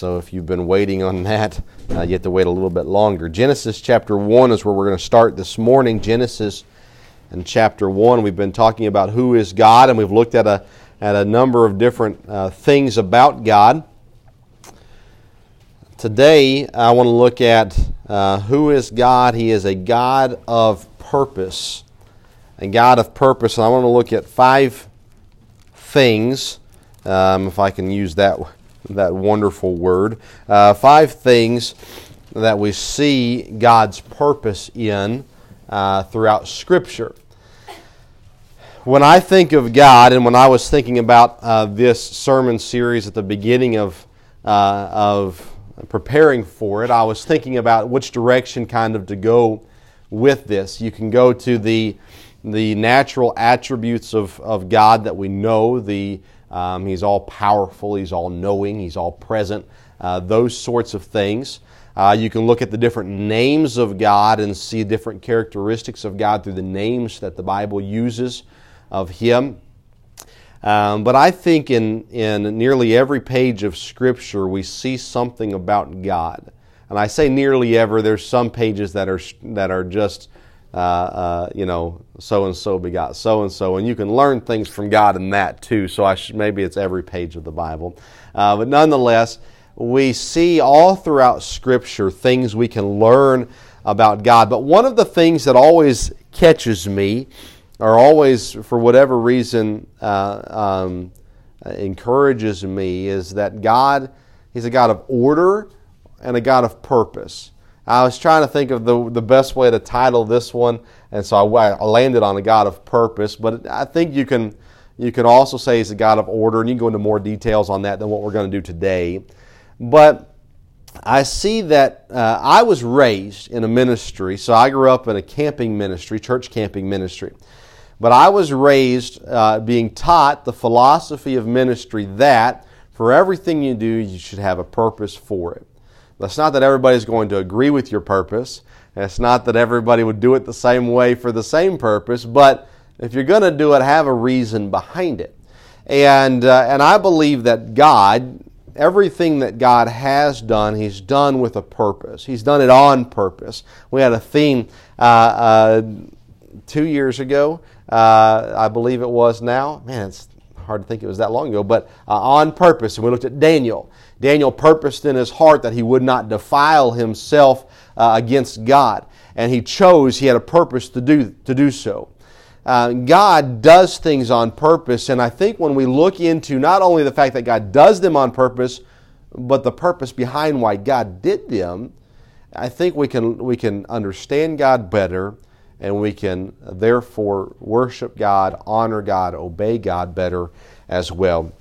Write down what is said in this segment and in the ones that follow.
So if you've been waiting on that, uh, you have to wait a little bit longer. Genesis chapter 1 is where we're going to start this morning. Genesis and chapter 1, we've been talking about who is God, and we've looked at a, at a number of different uh, things about God. Today, I want to look at uh, who is God. He is a God of purpose. A God of purpose. And I want to look at five things, um, if I can use that that wonderful word. Uh, five things that we see God's purpose in uh, throughout Scripture. When I think of God, and when I was thinking about uh, this sermon series at the beginning of, uh, of preparing for it, I was thinking about which direction kind of to go with this. You can go to the, the natural attributes of, of God that we know, the um, he's all powerful, he's all knowing, he's all present, uh, those sorts of things. Uh, you can look at the different names of God and see different characteristics of God through the names that the Bible uses of Him. Um, but I think in, in nearly every page of Scripture we see something about God. And I say nearly ever, there's some pages that are, that are just uh, uh, you know, so and so begot so and so, and you can learn things from God in that too. So I should, maybe it's every page of the Bible, uh, but nonetheless, we see all throughout Scripture things we can learn about God. But one of the things that always catches me, or always for whatever reason uh, um, encourages me, is that God, He's a God of order and a God of purpose. I was trying to think of the, the best way to title this one, and so I, I landed on a God of purpose. But I think you can, you can also say He's a God of order, and you can go into more details on that than what we're going to do today. But I see that uh, I was raised in a ministry, so I grew up in a camping ministry, church camping ministry. But I was raised uh, being taught the philosophy of ministry that for everything you do, you should have a purpose for it. It's not that everybody's going to agree with your purpose. It's not that everybody would do it the same way for the same purpose, but if you're going to do it, have a reason behind it. And, uh, and I believe that God, everything that God has done, He's done with a purpose. He's done it on purpose. We had a theme uh, uh, two years ago, uh, I believe it was now. Man, it's hard to think it was that long ago, but uh, on purpose. And we looked at Daniel. Daniel purposed in his heart that he would not defile himself uh, against God. And he chose, he had a purpose to do, to do so. Uh, God does things on purpose, and I think when we look into not only the fact that God does them on purpose, but the purpose behind why God did them, I think we can, we can understand God better and we can therefore worship God, honor God, obey God better as well.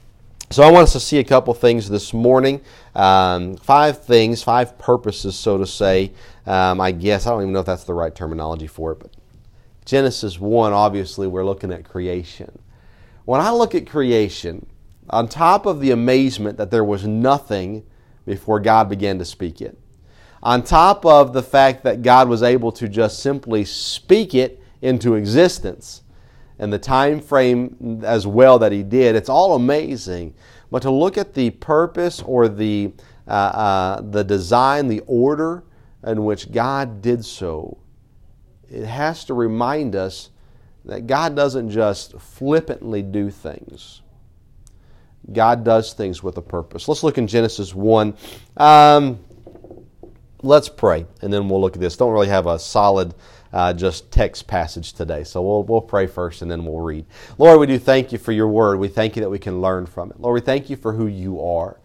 So I want us to see a couple things this morning. Um, five things, five purposes, so to say. Um, I guess I don't even know if that's the right terminology for it, but Genesis one, obviously, we're looking at creation. When I look at creation, on top of the amazement that there was nothing before God began to speak it, on top of the fact that God was able to just simply speak it into existence and the time frame as well that he did. It's all amazing. But to look at the purpose or the, uh, uh, the design, the order in which God did so, it has to remind us that God doesn't just flippantly do things. God does things with a purpose. Let's look in Genesis 1. Um, let's pray, and then we'll look at this. Don't really have a solid uh, just text passage today. So we'll, we'll pray first and then we'll read. Lord, we do thank you for your word. We thank you that we can learn from it. Lord, we thank you for who you are.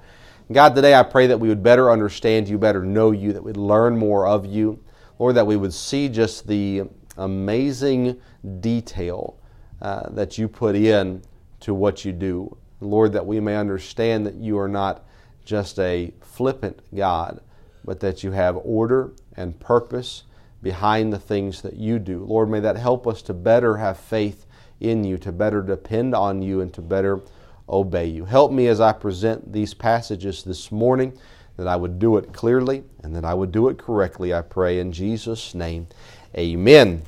God, today I pray that we would better understand you, better know you, that we'd learn more of you. Lord, that we would see just the amazing detail uh, that you put in to what you do. Lord, that we may understand that you are not just a flippant God, but that you have order and purpose behind the things that you do. Lord, may that help us to better have faith in you, to better depend on you, and to better obey you. Help me as I present these passages this morning that I would do it clearly and that I would do it correctly, I pray in Jesus' name. Amen.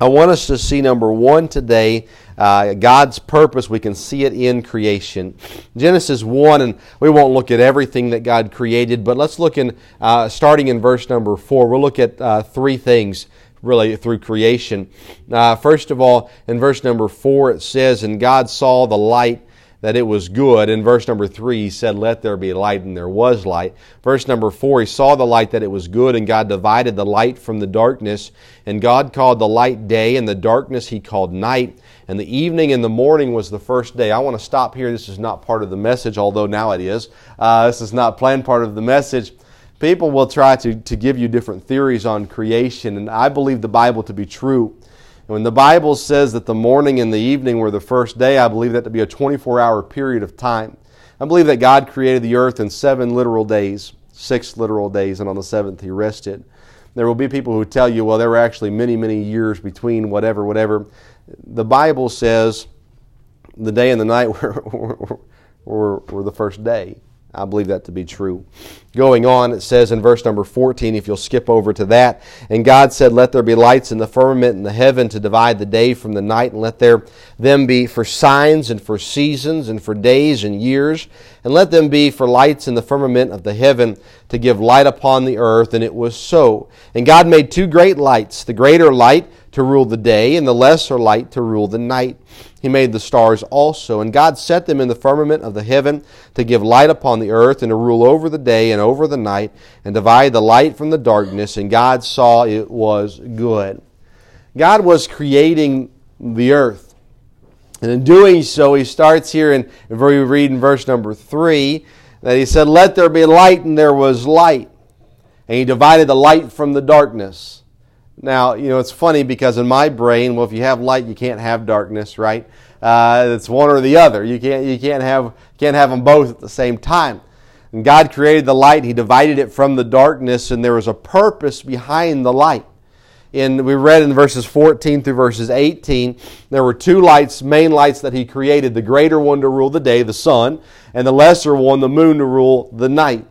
I want us to see number one today uh, God's purpose. We can see it in creation. Genesis 1, and we won't look at everything that God created, but let's look in, uh, starting in verse number 4, we'll look at uh, three things really through creation. Uh, first of all, in verse number 4, it says, And God saw the light that it was good. In verse number three, he said, Let there be light, and there was light. Verse number four, he saw the light that it was good, and God divided the light from the darkness. And God called the light day, and the darkness he called night. And the evening and the morning was the first day. I want to stop here. This is not part of the message, although now it is. Uh, this is not planned part of the message. People will try to, to give you different theories on creation, and I believe the Bible to be true. When the Bible says that the morning and the evening were the first day, I believe that to be a 24 hour period of time. I believe that God created the earth in seven literal days, six literal days, and on the seventh he rested. There will be people who tell you, well, there were actually many, many years between whatever, whatever. The Bible says the day and the night were, were, were, were the first day. I believe that to be true. Going on, it says in verse number 14, if you'll skip over to that, and God said, Let there be lights in the firmament in the heaven to divide the day from the night, and let there them be for signs and for seasons and for days and years, and let them be for lights in the firmament of the heaven to give light upon the earth. And it was so. And God made two great lights, the greater light to rule the day, and the lesser light to rule the night. He made the stars also, and God set them in the firmament of the heaven to give light upon the earth, and to rule over the day and over the night, and divide the light from the darkness. And God saw it was good. God was creating the earth. And in doing so, he starts here in, we read in verse number three, that he said, Let there be light, and there was light. And he divided the light from the darkness. Now, you know, it's funny because in my brain, well, if you have light, you can't have darkness, right? Uh, it's one or the other. You can't, you can't have, can't have them both at the same time. And God created the light, He divided it from the darkness, and there was a purpose behind the light. And we read in verses 14 through verses 18, there were two lights, main lights that He created the greater one to rule the day, the sun, and the lesser one, the moon, to rule the night.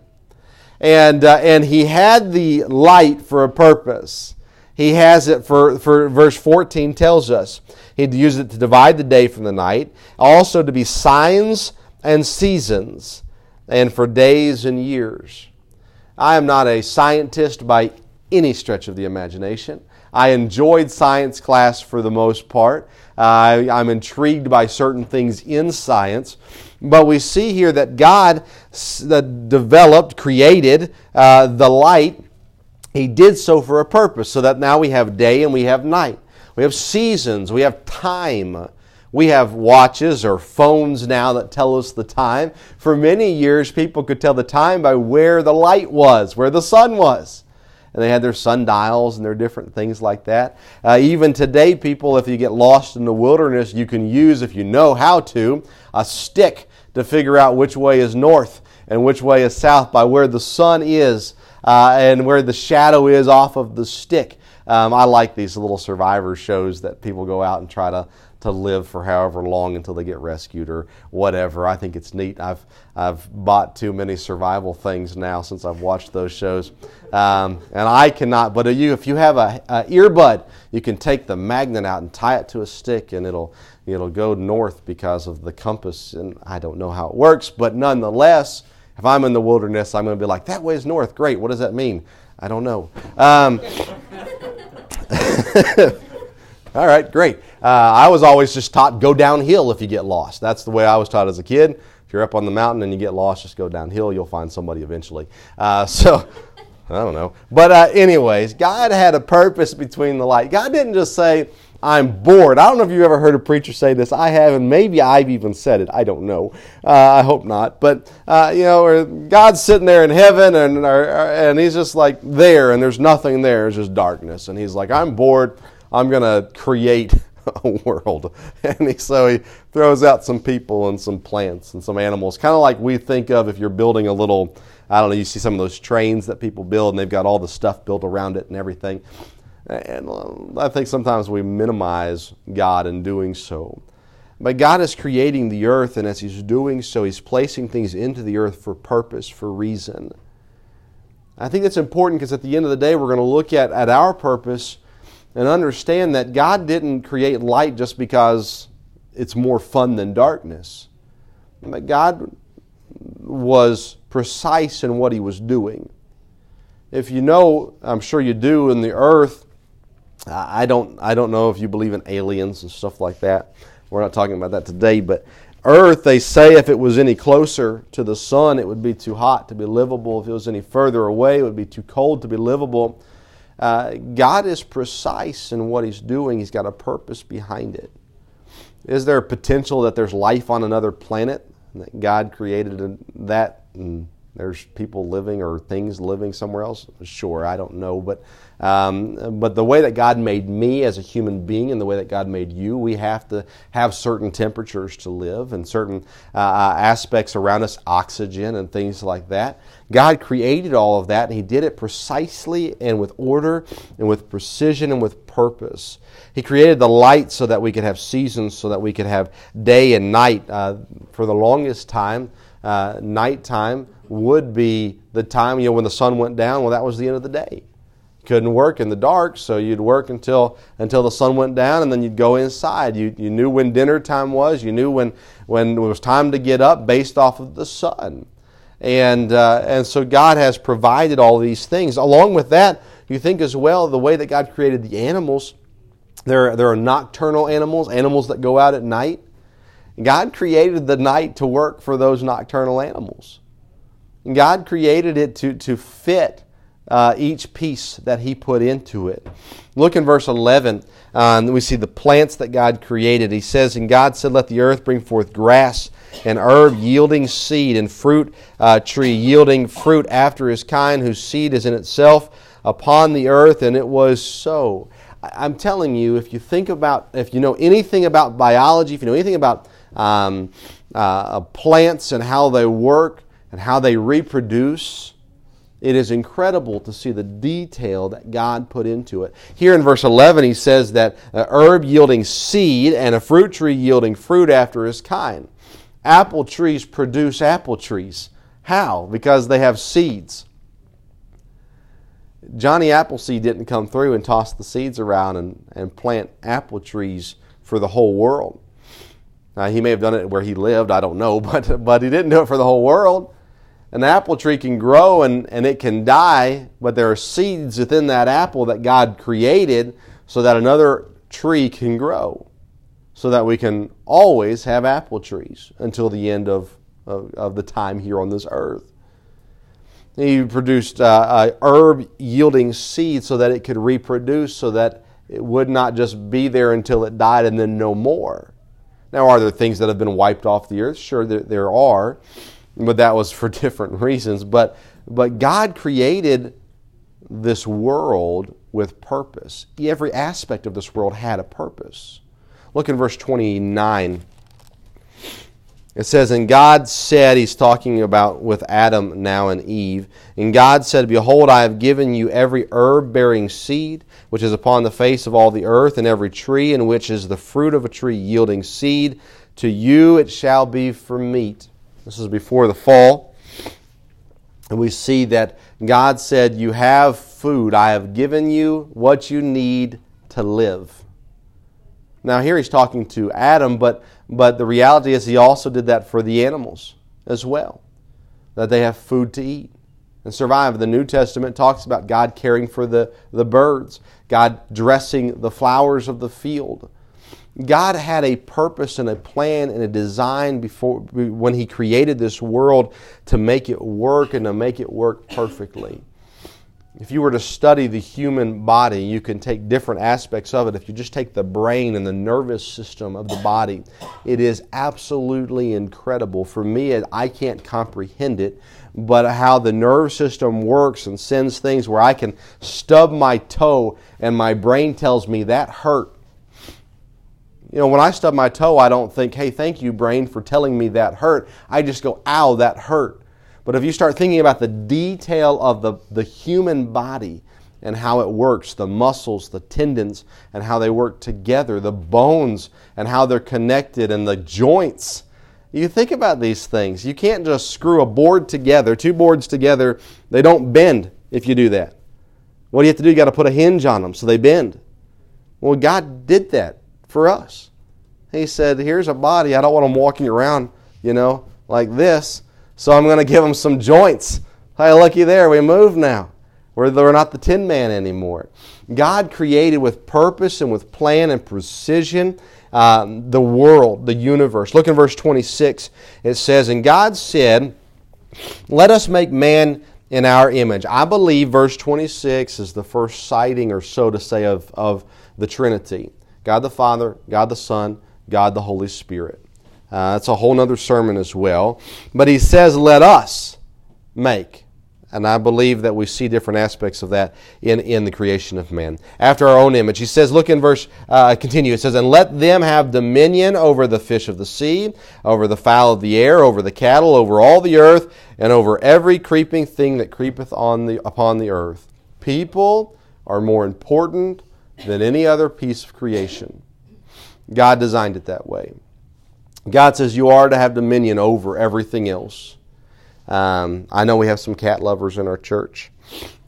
And, uh, and He had the light for a purpose. He has it for, for verse 14 tells us. He'd use it to divide the day from the night, also to be signs and seasons, and for days and years. I am not a scientist by any stretch of the imagination. I enjoyed science class for the most part. Uh, I'm intrigued by certain things in science. But we see here that God developed, created uh, the light he did so for a purpose, so that now we have day and we have night. We have seasons, we have time. We have watches or phones now that tell us the time. For many years, people could tell the time by where the light was, where the sun was. And they had their sundials and their different things like that. Uh, even today, people, if you get lost in the wilderness, you can use, if you know how to, a stick to figure out which way is north and which way is south by where the sun is uh, and where the shadow is off of the stick. Um, I like these little survivor shows that people go out and try to, to live for however long until they get rescued or whatever. I think it's neat. I've, I've bought too many survival things now since I've watched those shows. Um, and I cannot, but you, if you have a, a earbud, you can take the magnet out and tie it to a stick and it'll, it'll go north because of the compass. And I don't know how it works, but nonetheless, if I'm in the wilderness, I'm going to be like, that way is north. Great. What does that mean? I don't know. Um, all right, great. Uh, I was always just taught go downhill if you get lost. That's the way I was taught as a kid. If you're up on the mountain and you get lost, just go downhill. You'll find somebody eventually. Uh, so, I don't know. But, uh, anyways, God had a purpose between the light. God didn't just say, I'm bored. I don't know if you've ever heard a preacher say this. I have, and maybe I've even said it. I don't know. Uh, I hope not. But, uh, you know, God's sitting there in heaven, and, and He's just like there, and there's nothing there. It's just darkness. And He's like, I'm bored. I'm going to create a world. And he, so He throws out some people and some plants and some animals, kind of like we think of if you're building a little. I don't know, you see some of those trains that people build and they've got all the stuff built around it and everything. And uh, I think sometimes we minimize God in doing so. But God is creating the earth, and as He's doing so, He's placing things into the earth for purpose, for reason. I think that's important because at the end of the day, we're going to look at, at our purpose and understand that God didn't create light just because it's more fun than darkness. But God was precise in what he was doing. If you know, I'm sure you do, in the earth, I don't, I don't know if you believe in aliens and stuff like that. We're not talking about that today, but Earth, they say if it was any closer to the sun, it would be too hot to be livable. If it was any further away, it would be too cold to be livable. Uh, God is precise in what He's doing, He's got a purpose behind it. Is there a potential that there's life on another planet? That God created that and there's people living or things living somewhere else? Sure, I don't know. But, um, but the way that God made me as a human being and the way that God made you, we have to have certain temperatures to live and certain uh, uh, aspects around us, oxygen and things like that. God created all of that and He did it precisely and with order and with precision and with purpose. He created the light so that we could have seasons, so that we could have day and night. Uh, for the longest time, uh, nighttime would be the time, you know, when the sun went down, well, that was the end of the day. Couldn't work in the dark, so you'd work until until the sun went down, and then you'd go inside. You, you knew when dinner time was, you knew when, when it was time to get up based off of the sun. And, uh, and so God has provided all these things. Along with that, you think as well the way that God created the animals. There, there are nocturnal animals, animals that go out at night. God created the night to work for those nocturnal animals. God created it to, to fit uh, each piece that He put into it. Look in verse 11, uh, and we see the plants that God created. He says, And God said, Let the earth bring forth grass and herb yielding seed, and fruit uh, tree yielding fruit after his kind, whose seed is in itself upon the earth. And it was so. I'm telling you, if you think about, if you know anything about biology, if you know anything about um, uh, plants and how they work, and how they reproduce, it is incredible to see the detail that God put into it. Here in verse 11, he says that a herb yielding seed and a fruit tree yielding fruit after his kind. Apple trees produce apple trees. How? Because they have seeds. Johnny Appleseed didn't come through and toss the seeds around and, and plant apple trees for the whole world. Now, he may have done it where he lived, I don't know, but, but he didn't do it for the whole world an apple tree can grow and, and it can die, but there are seeds within that apple that God created so that another tree can grow, so that we can always have apple trees until the end of, of, of the time here on this earth. He produced uh, a herb yielding seed so that it could reproduce, so that it would not just be there until it died and then no more. Now, are there things that have been wiped off the earth? Sure, there, there are but that was for different reasons. But, but God created this world with purpose. Every aspect of this world had a purpose. Look in verse 29. It says, And God said, He's talking about with Adam now and Eve, and God said, Behold, I have given you every herb bearing seed, which is upon the face of all the earth, and every tree in which is the fruit of a tree yielding seed. To you it shall be for meat. This is before the fall. And we see that God said, You have food. I have given you what you need to live. Now, here he's talking to Adam, but, but the reality is he also did that for the animals as well, that they have food to eat and survive. The New Testament talks about God caring for the, the birds, God dressing the flowers of the field. God had a purpose and a plan and a design before when He created this world to make it work and to make it work perfectly. If you were to study the human body, you can take different aspects of it. If you just take the brain and the nervous system of the body, it is absolutely incredible. For me, I can't comprehend it, but how the nerve system works and sends things where I can stub my toe and my brain tells me that hurt you know, when I stub my toe, I don't think, hey, thank you, brain, for telling me that hurt. I just go, ow, that hurt. But if you start thinking about the detail of the, the human body and how it works, the muscles, the tendons, and how they work together, the bones and how they're connected, and the joints. You think about these things. You can't just screw a board together, two boards together, they don't bend if you do that. What do you have to do? You got to put a hinge on them so they bend. Well, God did that for us. He said, Here's a body. I don't want them walking around, you know, like this. So I'm going to give them some joints. Hey, looky there. We move now. We're, we're not the tin man anymore. God created with purpose and with plan and precision um, the world, the universe. Look in verse 26. It says, And God said, Let us make man in our image. I believe verse 26 is the first sighting, or so to say, of, of the Trinity God the Father, God the Son, God the Holy Spirit. Uh, that's a whole other sermon as well. But he says, Let us make. And I believe that we see different aspects of that in, in the creation of man. After our own image. He says, look in verse, uh, continue. It says, And let them have dominion over the fish of the sea, over the fowl of the air, over the cattle, over all the earth, and over every creeping thing that creepeth on the, upon the earth. People are more important than any other piece of creation. God designed it that way. God says you are to have dominion over everything else. Um, I know we have some cat lovers in our church,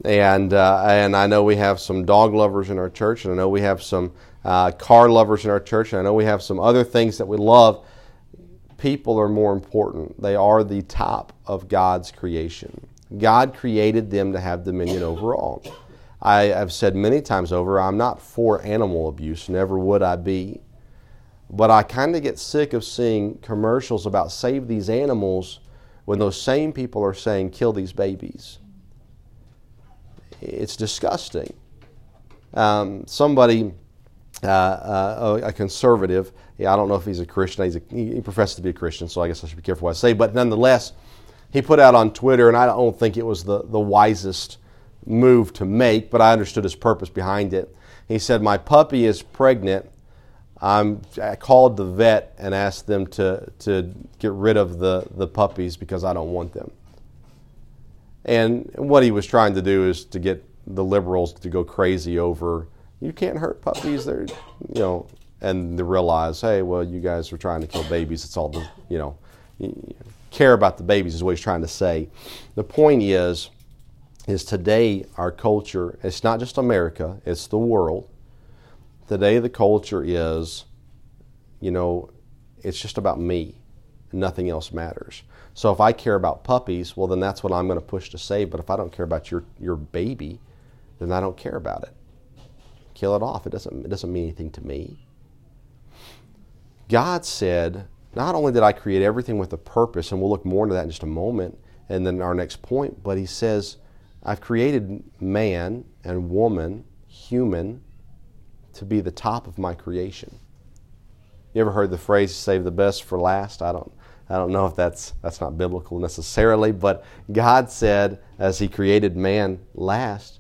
and uh, and I know we have some dog lovers in our church, and I know we have some uh, car lovers in our church, and I know we have some other things that we love. People are more important. They are the top of God's creation. God created them to have dominion over all. I have said many times over, I'm not for animal abuse, never would I be. But I kind of get sick of seeing commercials about save these animals when those same people are saying kill these babies. It's disgusting. Um, somebody, uh, uh, a conservative, yeah, I don't know if he's a Christian, he's a, he professes to be a Christian, so I guess I should be careful what I say, but nonetheless, he put out on Twitter, and I don't think it was the, the wisest move to make, but I understood his purpose behind it. He said, My puppy is pregnant I'm, I called the vet and asked them to, to get rid of the, the puppies because I don't want them. And what he was trying to do is to get the liberals to go crazy over you can't hurt puppies. They're, you know, and to realize, hey, well, you guys are trying to kill babies. It's all the, you know, care about the babies is what he's trying to say. The point is, is today our culture. It's not just America. It's the world Today, the culture is, you know, it's just about me. Nothing else matters. So if I care about puppies, well, then that's what I'm going to push to save. But if I don't care about your, your baby, then I don't care about it. Kill it off. It doesn't, it doesn't mean anything to me. God said, not only did I create everything with a purpose, and we'll look more into that in just a moment, and then our next point, but He says, I've created man and woman, human, to be the top of my creation. You ever heard the phrase save the best for last? I don't I don't know if that's that's not biblical necessarily, but God said as he created man last,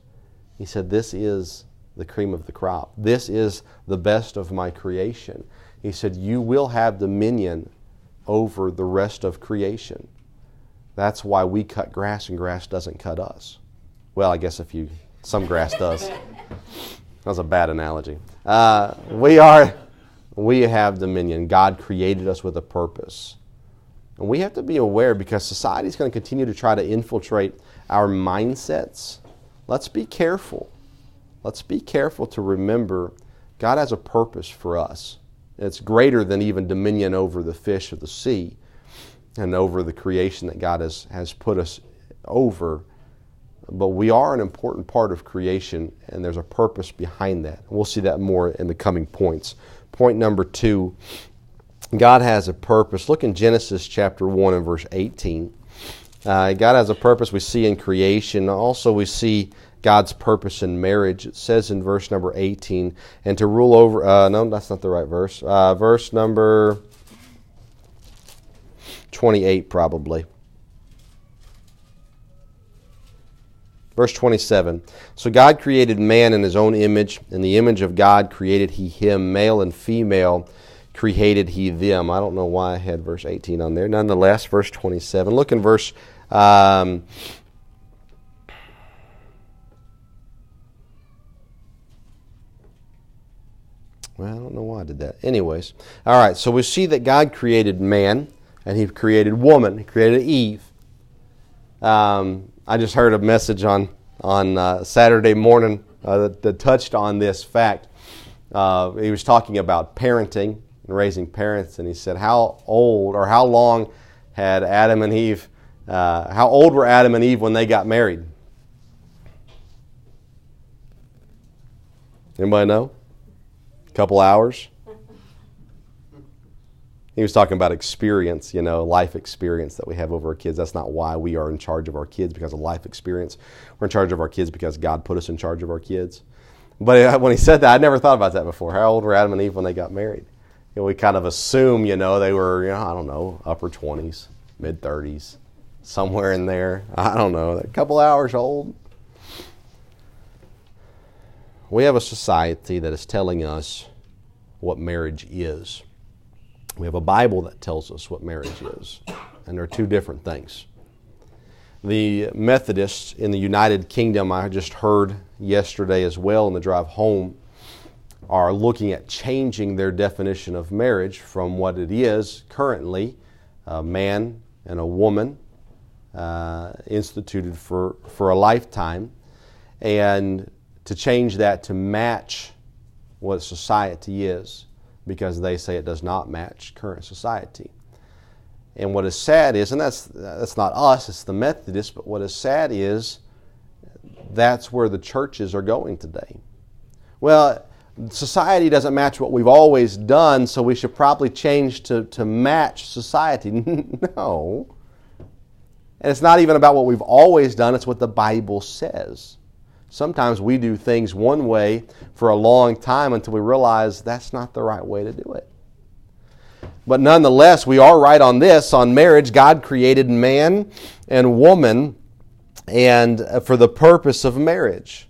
he said this is the cream of the crop. This is the best of my creation. He said you will have dominion over the rest of creation. That's why we cut grass and grass doesn't cut us. Well, I guess if you some grass does. That was a bad analogy. Uh, we are, we have dominion. God created us with a purpose. And we have to be aware because society is going to continue to try to infiltrate our mindsets. Let's be careful. Let's be careful to remember God has a purpose for us. It's greater than even dominion over the fish of the sea and over the creation that God has, has put us over but we are an important part of creation, and there's a purpose behind that. We'll see that more in the coming points. Point number two God has a purpose. Look in Genesis chapter 1 and verse 18. Uh, God has a purpose we see in creation. Also, we see God's purpose in marriage. It says in verse number 18, and to rule over, uh, no, that's not the right verse. Uh, verse number 28, probably. Verse 27 So God created man in his own image. In the image of God created he him, male and female created he them. I don't know why I had verse 18 on there. Nonetheless, verse 27. Look in verse. Um, well, I don't know why I did that. Anyways, all right, so we see that God created man and he created woman, he created Eve. Um, I just heard a message on on uh, Saturday morning uh, that, that, touched on this fact. uh, he was talking about parenting and raising parents, and he said, How old or how long had Adam and Eve, uh, how old were Adam and Eve when they got married? Anybody know? A couple hours? He was talking about experience, you know, life experience that we have over our kids. That's not why we are in charge of our kids because of life experience. We're in charge of our kids because God put us in charge of our kids. But uh, when he said that, I never thought about that before. How old were Adam and Eve when they got married? You know, we kind of assume, you know, they were, you know, I don't know, upper 20s, mid 30s, somewhere in there. I don't know, a couple hours old. We have a society that is telling us what marriage is. We have a Bible that tells us what marriage is, and they're two different things. The Methodists in the United Kingdom, I just heard yesterday as well in the drive home, are looking at changing their definition of marriage from what it is currently a man and a woman uh, instituted for, for a lifetime, and to change that to match what society is because they say it does not match current society. And what is sad is, and that's, that's not us, it's the Methodists, but what is sad is that's where the churches are going today. Well, society doesn't match what we've always done, so we should probably change to, to match society. no. And it's not even about what we've always done, it's what the Bible says. Sometimes we do things one way for a long time until we realize that's not the right way to do it. But nonetheless, we are right on this on marriage. God created man and woman and uh, for the purpose of marriage.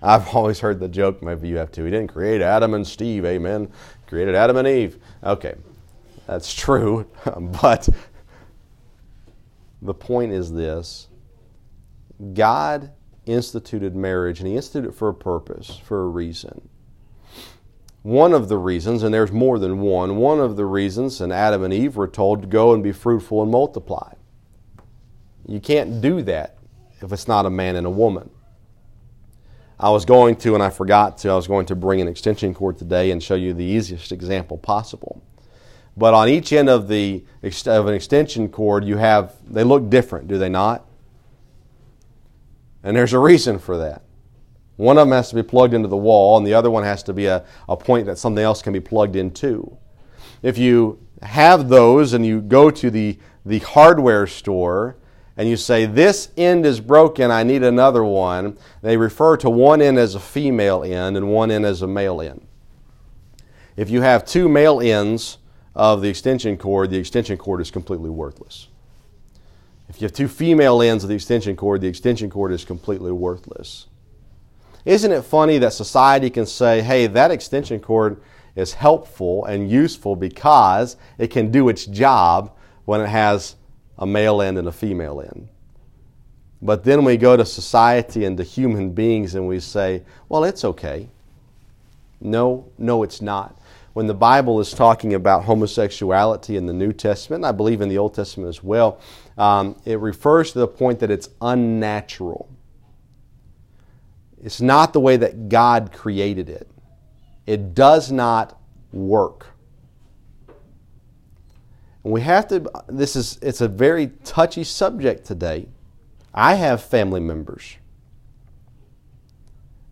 I've always heard the joke, maybe you have too. He didn't create Adam and Steve, amen. Created Adam and Eve. Okay, that's true, but the point is this God instituted marriage, and he instituted it for a purpose, for a reason. One of the reasons, and there's more than one, one of the reasons, and Adam and Eve were told to go and be fruitful and multiply. You can't do that if it's not a man and a woman. I was going to, and I forgot to, I was going to bring an extension cord today and show you the easiest example possible. But on each end of, the, of an extension cord, you have, they look different, do they not? And there's a reason for that. One of them has to be plugged into the wall, and the other one has to be a, a point that something else can be plugged into. If you have those and you go to the, the hardware store and you say, This end is broken, I need another one, they refer to one end as a female end and one end as a male end. If you have two male ends of the extension cord, the extension cord is completely worthless. If you have two female ends of the extension cord, the extension cord is completely worthless. Isn't it funny that society can say, hey, that extension cord is helpful and useful because it can do its job when it has a male end and a female end? But then we go to society and to human beings and we say, well, it's okay. No, no, it's not. When the Bible is talking about homosexuality in the New Testament, I believe in the Old Testament as well, um, it refers to the point that it's unnatural. It's not the way that God created it. It does not work. And we have to, this is, it's a very touchy subject today. I have family members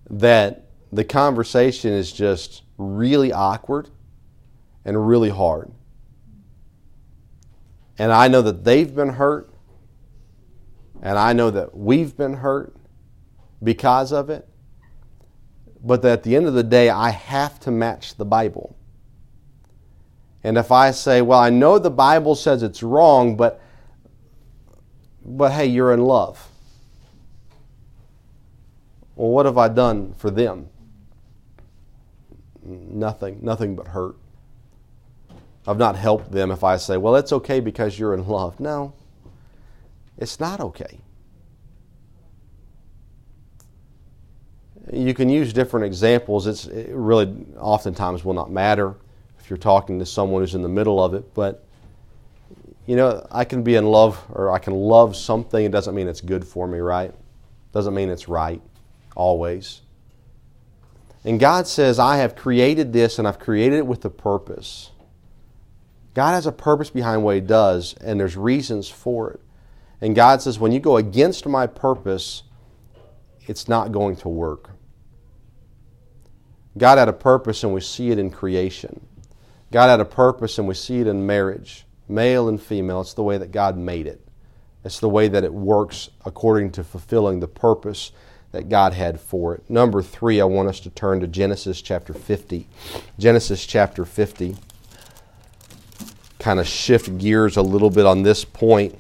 that the conversation is just really awkward and really hard. And I know that they've been hurt. And I know that we've been hurt because of it. But at the end of the day, I have to match the Bible. And if I say, well, I know the Bible says it's wrong, but, but hey, you're in love. Well, what have I done for them? Nothing, nothing but hurt. I've not helped them if I say, well, it's okay because you're in love. No, it's not okay. You can use different examples. It's, it really oftentimes will not matter if you're talking to someone who's in the middle of it. But, you know, I can be in love or I can love something. It doesn't mean it's good for me, right? Doesn't mean it's right always. And God says, I have created this and I've created it with a purpose. God has a purpose behind what He does, and there's reasons for it. And God says, when you go against my purpose, it's not going to work. God had a purpose, and we see it in creation. God had a purpose, and we see it in marriage, male and female. It's the way that God made it. It's the way that it works according to fulfilling the purpose that God had for it. Number three, I want us to turn to Genesis chapter 50. Genesis chapter 50. Kind of shift gears a little bit on this point.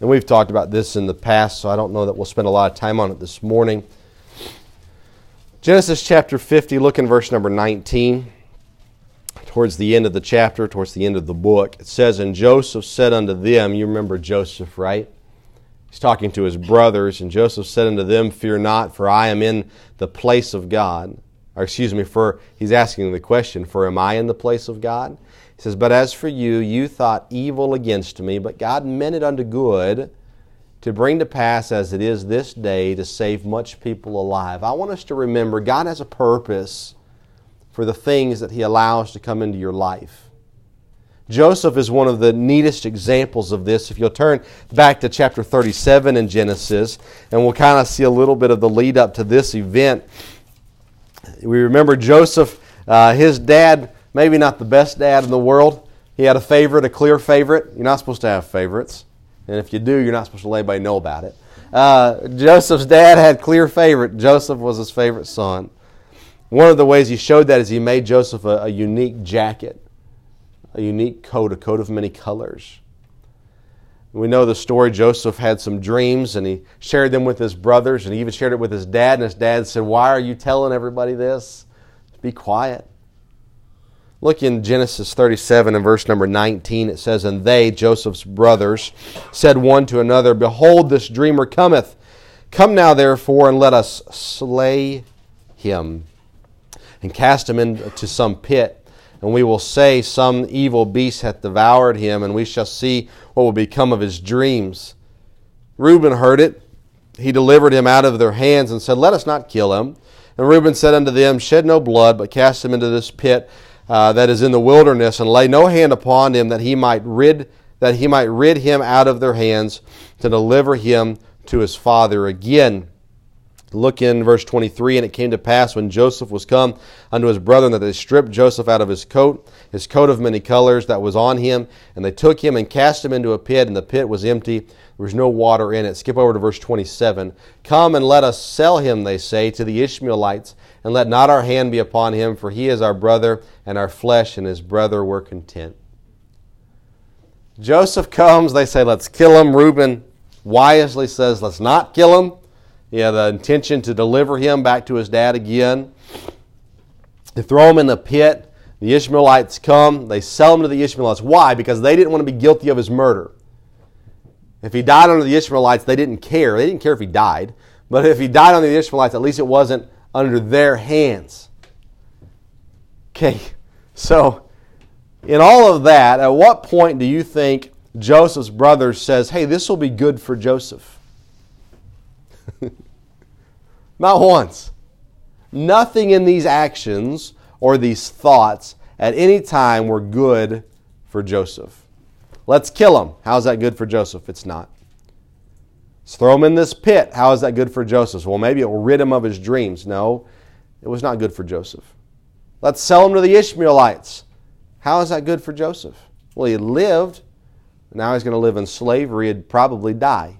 And we've talked about this in the past, so I don't know that we'll spend a lot of time on it this morning. Genesis chapter 50, look in verse number 19. Towards the end of the chapter, towards the end of the book, it says, And Joseph said unto them, You remember Joseph, right? He's talking to his brothers, and Joseph said unto them, Fear not, for I am in the place of God. Or excuse me, for he's asking the question, For am I in the place of God? He says, But as for you, you thought evil against me, but God meant it unto good to bring to pass as it is this day to save much people alive. I want us to remember God has a purpose for the things that He allows to come into your life. Joseph is one of the neatest examples of this. If you'll turn back to chapter 37 in Genesis, and we'll kind of see a little bit of the lead up to this event. We remember Joseph, uh, his dad, maybe not the best dad in the world. He had a favorite, a clear favorite. You're not supposed to have favorites. And if you do, you're not supposed to let anybody know about it. Uh, Joseph's dad had clear favorite. Joseph was his favorite son. One of the ways he showed that is he made Joseph a, a unique jacket, a unique coat, a coat of many colors. We know the story. Joseph had some dreams and he shared them with his brothers and he even shared it with his dad. And his dad said, Why are you telling everybody this? Be quiet. Look in Genesis 37 and verse number 19. It says, And they, Joseph's brothers, said one to another, Behold, this dreamer cometh. Come now, therefore, and let us slay him and cast him into some pit. And we will say, Some evil beast hath devoured him, and we shall see what will become of his dreams. Reuben heard it. He delivered him out of their hands and said, Let us not kill him. And Reuben said unto them, Shed no blood, but cast him into this pit uh, that is in the wilderness, and lay no hand upon him that he might rid that he might rid him out of their hands to deliver him to his father again. Look in verse 23, and it came to pass when Joseph was come unto his brethren that they stripped Joseph out of his coat, his coat of many colors that was on him, and they took him and cast him into a pit, and the pit was empty. There was no water in it. Skip over to verse 27. Come and let us sell him, they say, to the Ishmaelites, and let not our hand be upon him, for he is our brother and our flesh, and his brother were content. Joseph comes, they say, let's kill him. Reuben wisely says, let's not kill him. He had the intention to deliver him back to his dad again. They throw him in the pit. The Ishmaelites come. They sell him to the Ishmaelites. Why? Because they didn't want to be guilty of his murder. If he died under the Ishmaelites, they didn't care. They didn't care if he died. But if he died under the Ishmaelites, at least it wasn't under their hands. Okay, so in all of that, at what point do you think Joseph's brothers says, "Hey, this will be good for Joseph"? Not once. Nothing in these actions or these thoughts at any time were good for Joseph. Let's kill him. How's that good for Joseph? It's not. Let's throw him in this pit. How is that good for Joseph? Well, maybe it will rid him of his dreams. No, it was not good for Joseph. Let's sell him to the Ishmaelites. How is that good for Joseph? Well, he lived. Now he's going to live in slavery and probably die.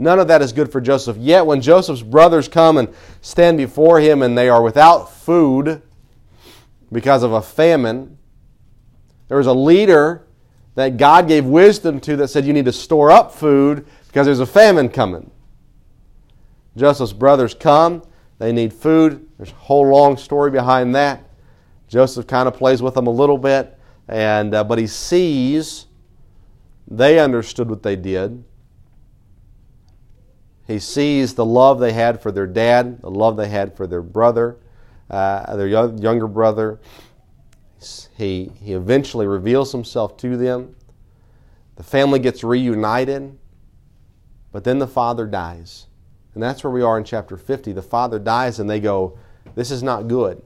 None of that is good for Joseph. Yet, when Joseph's brothers come and stand before him and they are without food because of a famine, there was a leader that God gave wisdom to that said you need to store up food because there's a famine coming. Joseph's brothers come, they need food. There's a whole long story behind that. Joseph kind of plays with them a little bit, and uh, but he sees they understood what they did. He sees the love they had for their dad, the love they had for their brother, uh, their younger brother. He, he eventually reveals himself to them. The family gets reunited, but then the father dies. And that's where we are in chapter 50. The father dies, and they go, This is not good.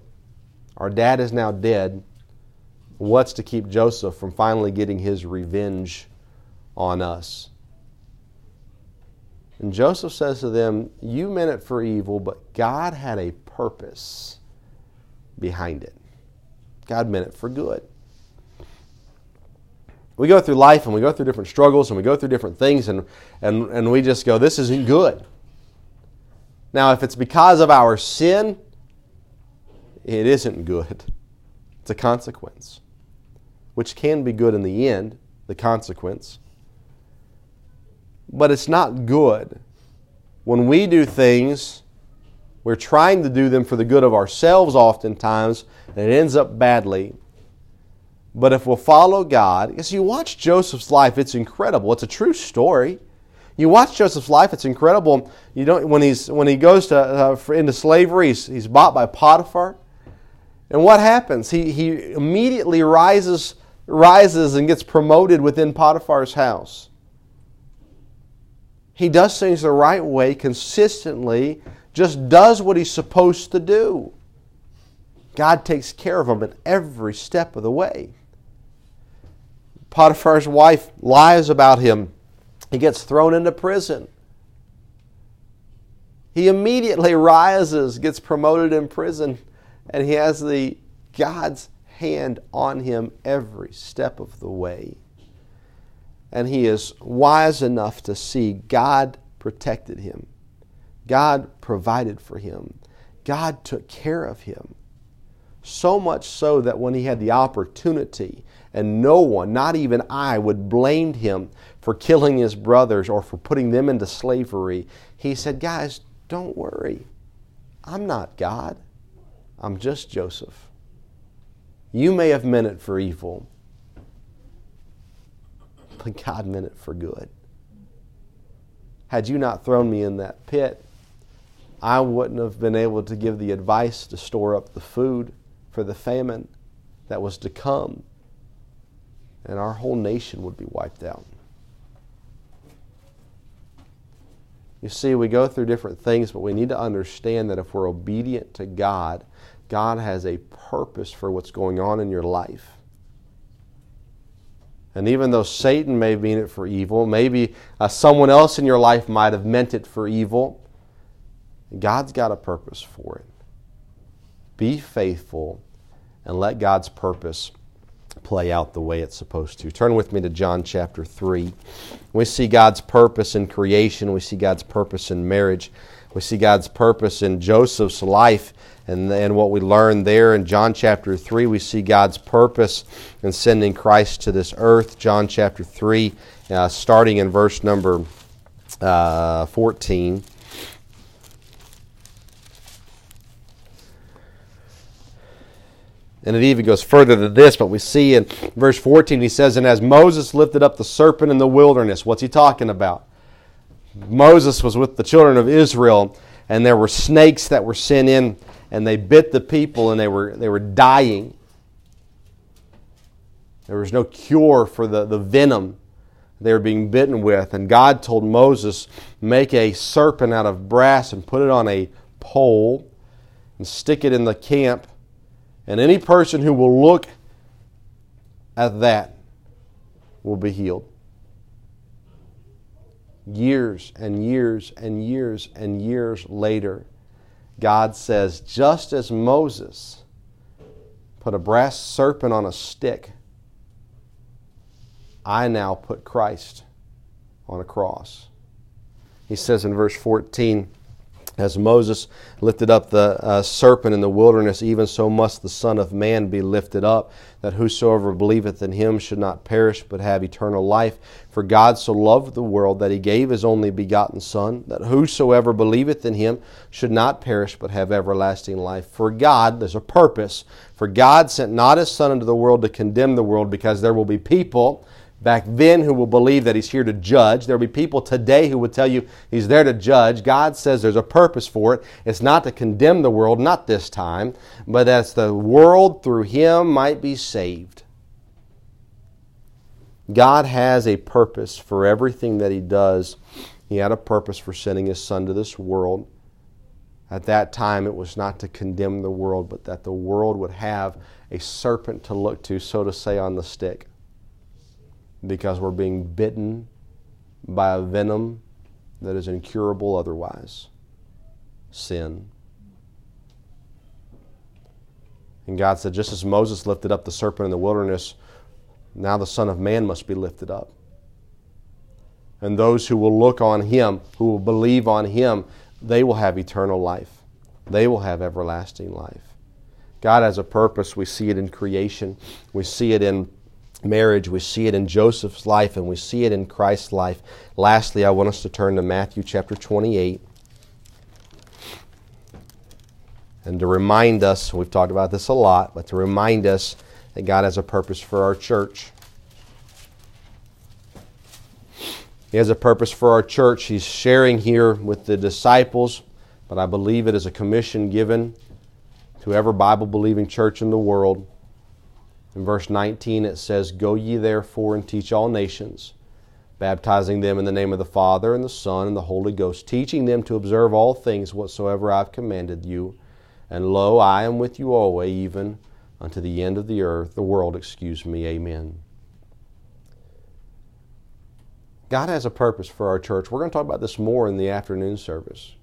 Our dad is now dead. What's to keep Joseph from finally getting his revenge on us? And Joseph says to them, You meant it for evil, but God had a purpose behind it. God meant it for good. We go through life and we go through different struggles and we go through different things and, and, and we just go, This isn't good. Now, if it's because of our sin, it isn't good. It's a consequence, which can be good in the end, the consequence. But it's not good when we do things, we're trying to do them for the good of ourselves oftentimes, and it ends up badly. But if we'll follow God, as you watch Joseph's life, it's incredible. It's a true story. You watch Joseph's life; it's incredible. You don't when he's when he goes to uh, into slavery, he's, he's bought by Potiphar, and what happens? He he immediately rises rises and gets promoted within Potiphar's house. He does things the right way consistently, just does what he's supposed to do. God takes care of him at every step of the way. Potiphar's wife lies about him he gets thrown into prison. He immediately rises, gets promoted in prison, and he has the God's hand on him every step of the way. And he is wise enough to see God protected him. God provided for him. God took care of him. So much so that when he had the opportunity, and no one, not even I, would blame him for killing his brothers or for putting them into slavery, he said, Guys, don't worry. I'm not God. I'm just Joseph. You may have meant it for evil, but God meant it for good. Had you not thrown me in that pit, I wouldn't have been able to give the advice to store up the food for the famine that was to come, and our whole nation would be wiped out. You see, we go through different things, but we need to understand that if we're obedient to God, God has a purpose for what's going on in your life. And even though Satan may mean it for evil, maybe uh, someone else in your life might have meant it for evil, God's got a purpose for it. Be faithful and let God's purpose play out the way it's supposed to. Turn with me to John chapter 3. We see God's purpose in creation, we see God's purpose in marriage, we see God's purpose in Joseph's life. And, and what we learn there in John chapter 3, we see God's purpose in sending Christ to this earth. John chapter 3, uh, starting in verse number uh, 14. And it even goes further than this, but we see in verse 14, he says, And as Moses lifted up the serpent in the wilderness, what's he talking about? Moses was with the children of Israel, and there were snakes that were sent in, and they bit the people, and they were, they were dying. There was no cure for the, the venom they were being bitten with. And God told Moses, Make a serpent out of brass and put it on a pole and stick it in the camp and any person who will look at that will be healed. Years and years and years and years later, God says, just as Moses put a brass serpent on a stick, I now put Christ on a cross. He says in verse 14, as Moses lifted up the uh, serpent in the wilderness, even so must the Son of Man be lifted up, that whosoever believeth in him should not perish, but have eternal life. For God so loved the world that he gave his only begotten Son, that whosoever believeth in him should not perish, but have everlasting life. For God, there's a purpose. For God sent not his Son into the world to condemn the world, because there will be people back then who will believe that he's here to judge. There will be people today who would tell you he's there to judge. God says there's a purpose for it. It's not to condemn the world, not this time, but that the world through him might be saved. God has a purpose for everything that he does He had a purpose for sending His Son to this world. At that time, it was not to condemn the world, but that the world would have a serpent to look to, so to say, on the stick. Because we're being bitten by a venom that is incurable otherwise sin. And God said, just as Moses lifted up the serpent in the wilderness, now the Son of Man must be lifted up. And those who will look on him, who will believe on him, they will have eternal life. They will have everlasting life. God has a purpose. We see it in creation, we see it in marriage, we see it in Joseph's life, and we see it in Christ's life. Lastly, I want us to turn to Matthew chapter 28. And to remind us, we've talked about this a lot, but to remind us that God has a purpose for our church. He has a purpose for our church. He's sharing here with the disciples, but I believe it is a commission given to every Bible believing church in the world. In verse 19, it says, Go ye therefore and teach all nations, baptizing them in the name of the Father, and the Son, and the Holy Ghost, teaching them to observe all things whatsoever I have commanded you. And lo, I am with you always, even unto the end of the earth, the world, excuse me. Amen. God has a purpose for our church. We're going to talk about this more in the afternoon service.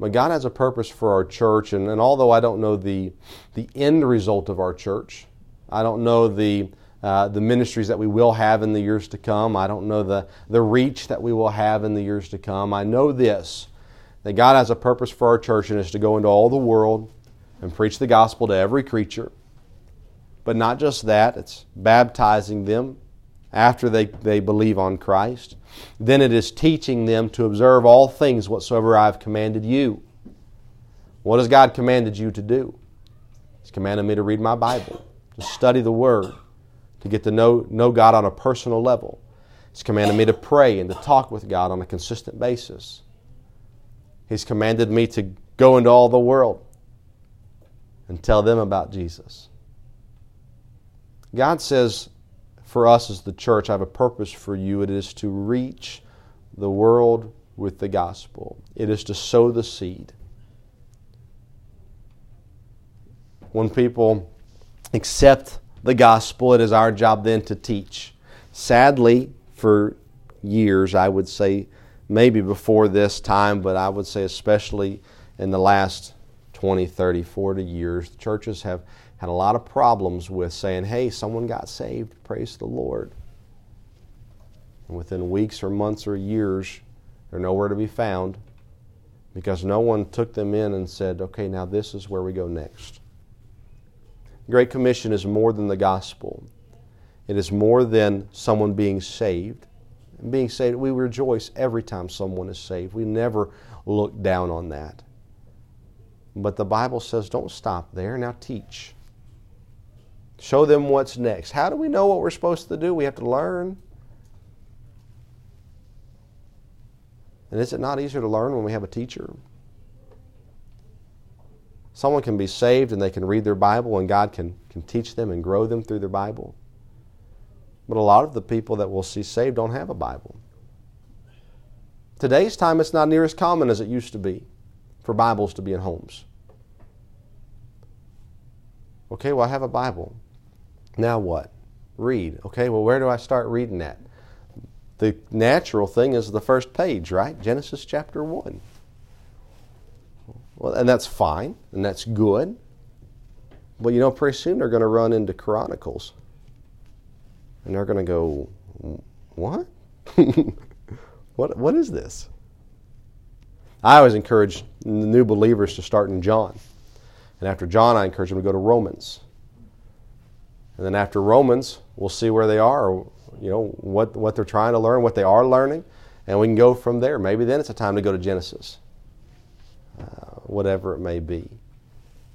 But God has a purpose for our church, and, and although I don't know the, the end result of our church, I don't know the, uh, the ministries that we will have in the years to come, I don't know the, the reach that we will have in the years to come. I know this that God has a purpose for our church, and is to go into all the world and preach the gospel to every creature. But not just that, it's baptizing them after they, they believe on Christ. Then it is teaching them to observe all things whatsoever I have commanded you. What has God commanded you to do? He's commanded me to read my Bible, to study the Word, to get to know, know God on a personal level. He's commanded me to pray and to talk with God on a consistent basis. He's commanded me to go into all the world and tell them about Jesus. God says, for us as the church, I have a purpose for you. It is to reach the world with the gospel, it is to sow the seed. When people accept the gospel, it is our job then to teach. Sadly, for years, I would say, maybe before this time, but I would say especially in the last 20, 30, 40 years, churches have had a lot of problems with saying, hey, someone got saved, praise the Lord. And within weeks or months or years, they're nowhere to be found because no one took them in and said, okay, now this is where we go next. Great Commission is more than the gospel. It is more than someone being saved. being saved, we rejoice every time someone is saved. We never look down on that. But the Bible says don't stop there. Now teach. Show them what's next. How do we know what we're supposed to do? We have to learn. And is it not easier to learn when we have a teacher? Someone can be saved and they can read their Bible and God can, can teach them and grow them through their Bible. But a lot of the people that we'll see saved don't have a Bible. Today's time, it's not near as common as it used to be for Bibles to be in homes. Okay, well, I have a Bible. Now what? Read. Okay, well, where do I start reading that? The natural thing is the first page, right? Genesis chapter 1. Well, and that's fine, and that's good. But you know, pretty soon they're going to run into Chronicles. And they're going to go, what? what? What is this? I always encourage new believers to start in John. And after John, I encourage them to go to Romans. And then after Romans, we'll see where they are, you know, what, what they're trying to learn, what they are learning, and we can go from there. Maybe then it's a time to go to Genesis, uh, whatever it may be.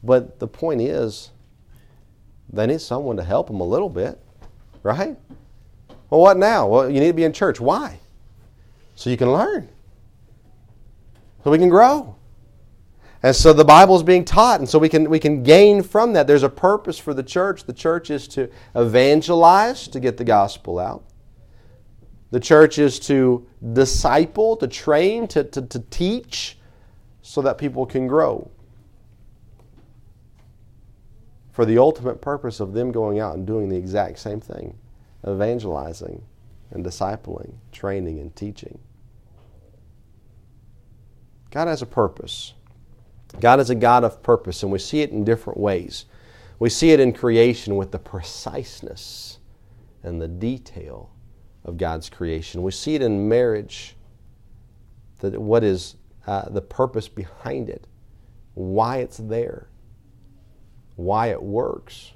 But the point is, they need someone to help them a little bit, right? Well, what now? Well, you need to be in church. Why? So you can learn, so we can grow. And so the Bible is being taught, and so we can, we can gain from that. There's a purpose for the church. The church is to evangelize, to get the gospel out. The church is to disciple, to train, to, to, to teach so that people can grow. For the ultimate purpose of them going out and doing the exact same thing evangelizing and discipling, training and teaching. God has a purpose. God is a God of purpose, and we see it in different ways. We see it in creation with the preciseness and the detail of God's creation. We see it in marriage, that what is uh, the purpose behind it, why it's there, why it works,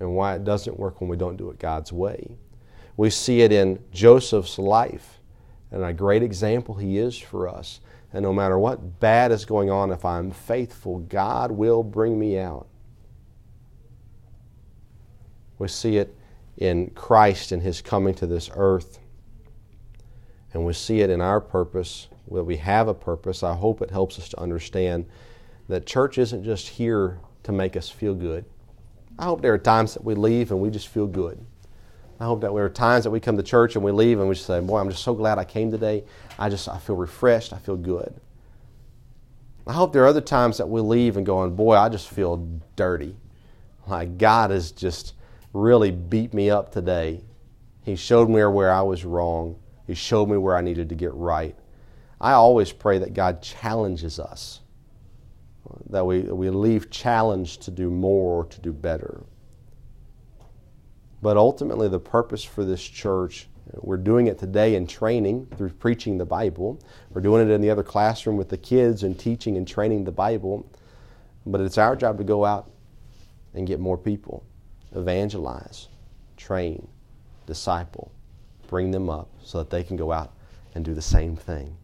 and why it doesn't work when we don't do it God's way. We see it in Joseph's life, and a great example he is for us. And no matter what bad is going on, if I'm faithful, God will bring me out. We see it in Christ and His coming to this earth. And we see it in our purpose. Well, we have a purpose. I hope it helps us to understand that church isn't just here to make us feel good. I hope there are times that we leave and we just feel good. I hope that there are times that we come to church and we leave and we just say, Boy, I'm just so glad I came today. I just I feel refreshed. I feel good. I hope there are other times that we leave and going, Boy, I just feel dirty. Like God has just really beat me up today. He showed me where I was wrong. He showed me where I needed to get right. I always pray that God challenges us, that we, we leave challenged to do more, to do better. But ultimately, the purpose for this church, we're doing it today in training through preaching the Bible. We're doing it in the other classroom with the kids and teaching and training the Bible. But it's our job to go out and get more people evangelize, train, disciple, bring them up so that they can go out and do the same thing.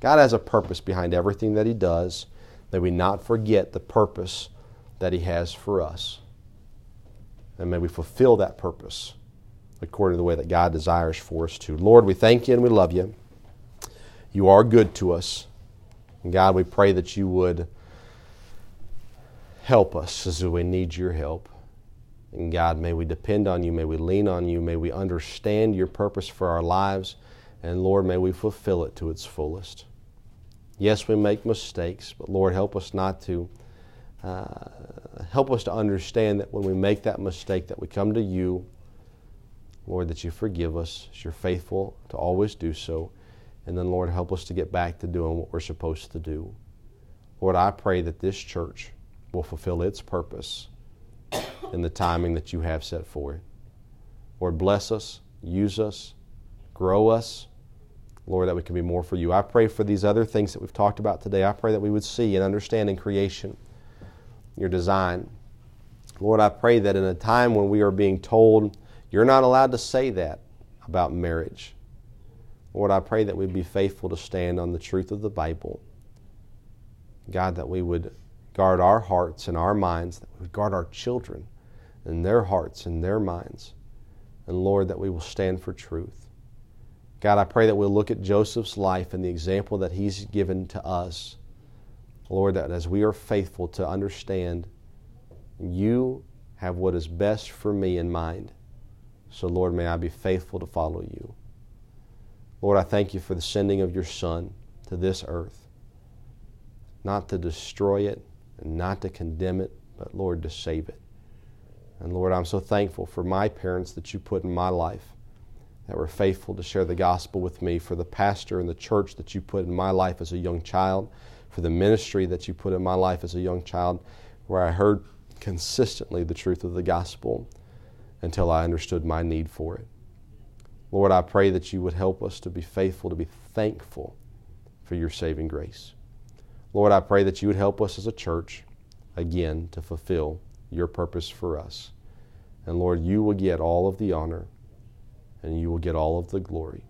God has a purpose behind everything that He does. May we not forget the purpose that He has for us. And may we fulfill that purpose according to the way that God desires for us to. Lord, we thank you and we love you. You are good to us. And God, we pray that you would help us as we need your help. And God, may we depend on you, may we lean on you, may we understand your purpose for our lives, and Lord, may we fulfill it to its fullest. Yes, we make mistakes, but Lord, help us not to. Uh, help us to understand that when we make that mistake, that we come to you, Lord, that you forgive us, you're faithful to always do so, and then Lord, help us to get back to doing what we're supposed to do. Lord, I pray that this church will fulfill its purpose in the timing that you have set for it. Lord, bless us, use us, grow us. Lord, that we can be more for you. I pray for these other things that we've talked about today. I pray that we would see and understand in creation your design. Lord, I pray that in a time when we are being told you're not allowed to say that about marriage, Lord, I pray that we'd be faithful to stand on the truth of the Bible. God, that we would guard our hearts and our minds, that we would guard our children and their hearts and their minds. And Lord, that we will stand for truth. God, I pray that we'll look at Joseph's life and the example that he's given to us. Lord, that as we are faithful to understand, you have what is best for me in mind. So, Lord, may I be faithful to follow you. Lord, I thank you for the sending of your Son to this earth, not to destroy it and not to condemn it, but, Lord, to save it. And Lord, I'm so thankful for my parents that you put in my life that were faithful to share the gospel with me, for the pastor and the church that you put in my life as a young child, for the ministry that you put in my life as a young child, where I heard consistently the truth of the gospel until I understood my need for it. Lord, I pray that you would help us to be faithful, to be thankful for your saving grace. Lord, I pray that you would help us as a church, again, to fulfill your purpose for us. And Lord, you will get all of the honor and you will get all of the glory.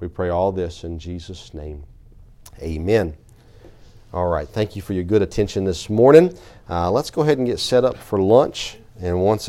We pray all this in Jesus' name. Amen. All right. Thank you for your good attention this morning. Uh, let's go ahead and get set up for lunch. And once every